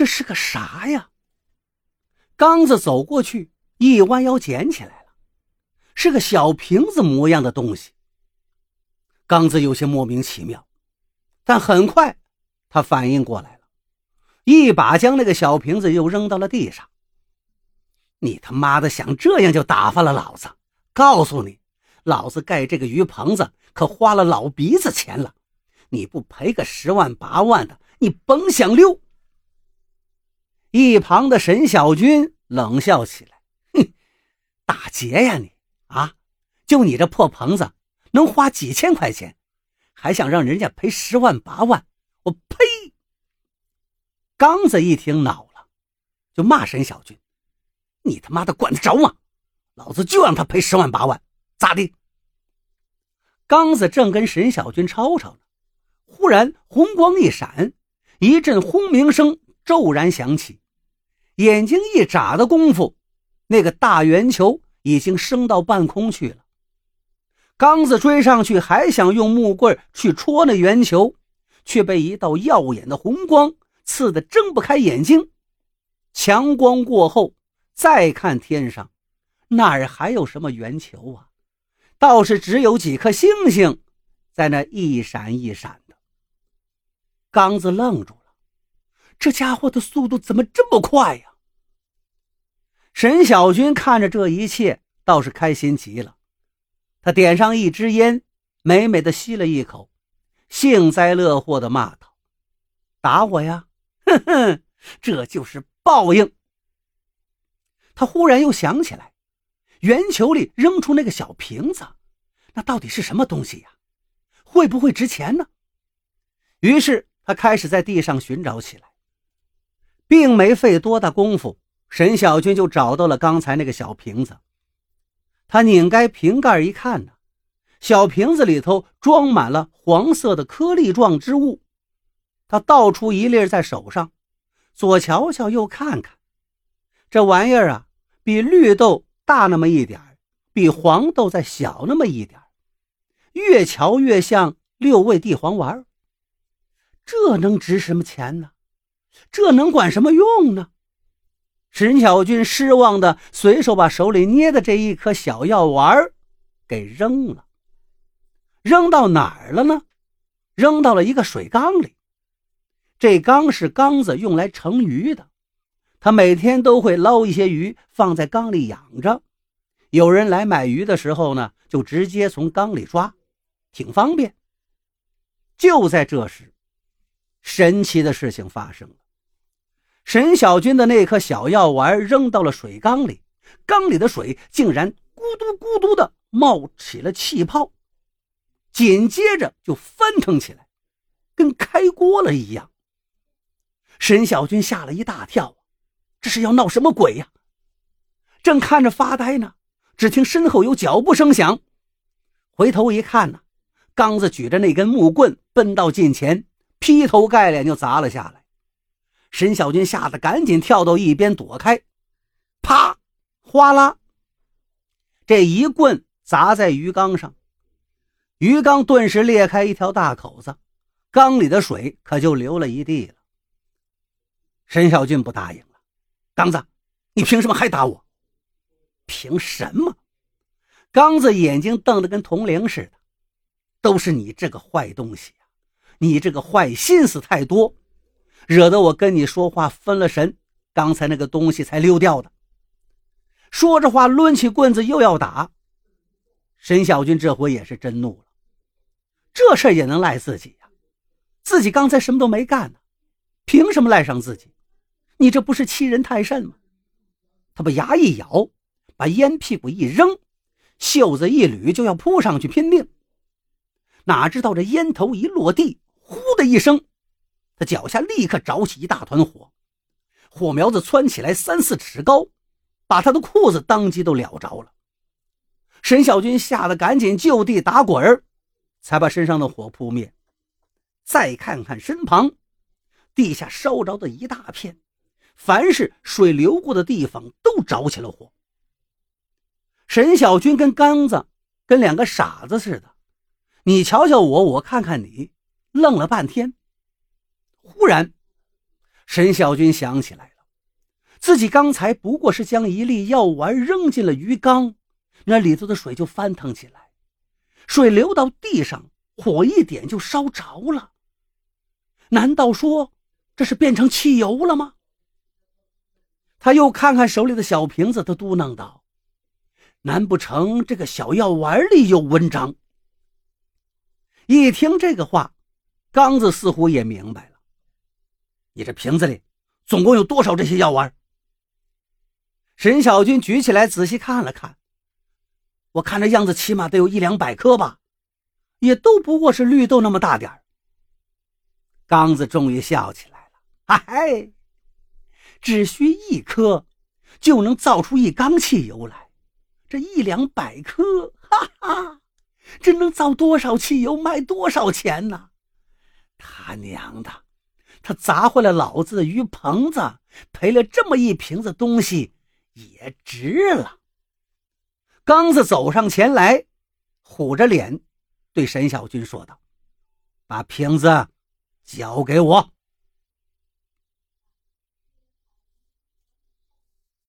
这是个啥呀？刚子走过去，一弯腰捡起来了，是个小瓶子模样的东西。刚子有些莫名其妙，但很快他反应过来了，一把将那个小瓶子又扔到了地上。你他妈的想这样就打发了老子？告诉你，老子盖这个鱼棚子可花了老鼻子钱了，你不赔个十万八万的，你甭想溜！一旁的沈小军冷笑起来：“哼，打劫呀你啊！就你这破棚子，能花几千块钱，还想让人家赔十万八万？我呸！”刚子一听恼了，就骂沈小军：“你他妈的管得着吗？老子就让他赔十万八万，咋的？”刚子正跟沈小军吵吵呢，忽然红光一闪，一阵轰鸣声骤然响起。眼睛一眨的功夫，那个大圆球已经升到半空去了。刚子追上去，还想用木棍去戳那圆球，却被一道耀眼的红光刺得睁不开眼睛。强光过后，再看天上，哪儿还有什么圆球啊？倒是只有几颗星星，在那一闪一闪的。刚子愣住，这家伙的速度怎么这么快呀？沈小军看着这一切，倒是开心极了。他点上一支烟，美美的吸了一口，幸灾乐祸的骂道：“打我呀！哼哼，这就是报应。”他忽然又想起来，圆球里扔出那个小瓶子，那到底是什么东西呀？会不会值钱呢？于是他开始在地上寻找起来，并没费多大功夫。沈小军就找到了刚才那个小瓶子，他拧开瓶盖一看呢，小瓶子里头装满了黄色的颗粒状之物。他倒出一粒在手上，左瞧瞧右看看，这玩意儿啊，比绿豆大那么一点比黄豆再小那么一点越瞧越像六味地黄丸。这能值什么钱呢？这能管什么用呢？沈小军失望的随手把手里捏的这一颗小药丸给扔了，扔到哪儿了呢？扔到了一个水缸里。这缸是缸子用来盛鱼的，他每天都会捞一些鱼放在缸里养着。有人来买鱼的时候呢，就直接从缸里抓，挺方便。就在这时，神奇的事情发生了。沈小军的那颗小药丸扔到了水缸里，缸里的水竟然咕嘟咕嘟的冒起了气泡，紧接着就翻腾起来，跟开锅了一样。沈小军吓了一大跳，这是要闹什么鬼呀？正看着发呆呢，只听身后有脚步声响，回头一看呢，刚子举着那根木棍奔到近前，劈头盖脸就砸了下来。沈小军吓得赶紧跳到一边躲开，啪，哗啦，这一棍砸在鱼缸上，鱼缸顿时裂开一条大口子，缸里的水可就流了一地了。沈小军不答应了：“刚子，你凭什么还打我？凭什么？”刚子眼睛瞪得跟铜铃似的：“都是你这个坏东西！你这个坏心思太多。”惹得我跟你说话分了神，刚才那个东西才溜掉的。说着话，抡起棍子又要打。沈小军这回也是真怒了，这事也能赖自己呀？自己刚才什么都没干呢，凭什么赖上自己？你这不是欺人太甚吗？他把牙一咬，把烟屁股一扔，袖子一捋就要扑上去拼命。哪知道这烟头一落地，呼的一声。他脚下立刻着起一大团火，火苗子窜起来三四尺高，把他的裤子当即都燎着了。沈小军吓得赶紧就地打滚儿，才把身上的火扑灭。再看看身旁，地下烧着的一大片，凡是水流过的地方都着起了火。沈小军跟刚子跟两个傻子似的，你瞧瞧我，我看看你，愣了半天。忽然，沈小军想起来了，自己刚才不过是将一粒药丸扔进了鱼缸，那里头的水就翻腾起来，水流到地上，火一点就烧着了。难道说这是变成汽油了吗？他又看看手里的小瓶子，他嘟囔道：“难不成这个小药丸里有文章？”一听这个话，刚子似乎也明白了。你这瓶子里总共有多少这些药丸？沈小军举起来仔细看了看，我看这样子起码得有一两百颗吧，也都不过是绿豆那么大点儿。刚子终于笑起来了，嗨！只需一颗，就能造出一缸汽油来。这一两百颗，哈哈，这能造多少汽油，卖多少钱呢？他娘的，他砸坏了老子的鱼棚子，赔了这么一瓶子东西，也值了。刚子走上前来，虎着脸对沈小军说道：“把瓶子交给我。”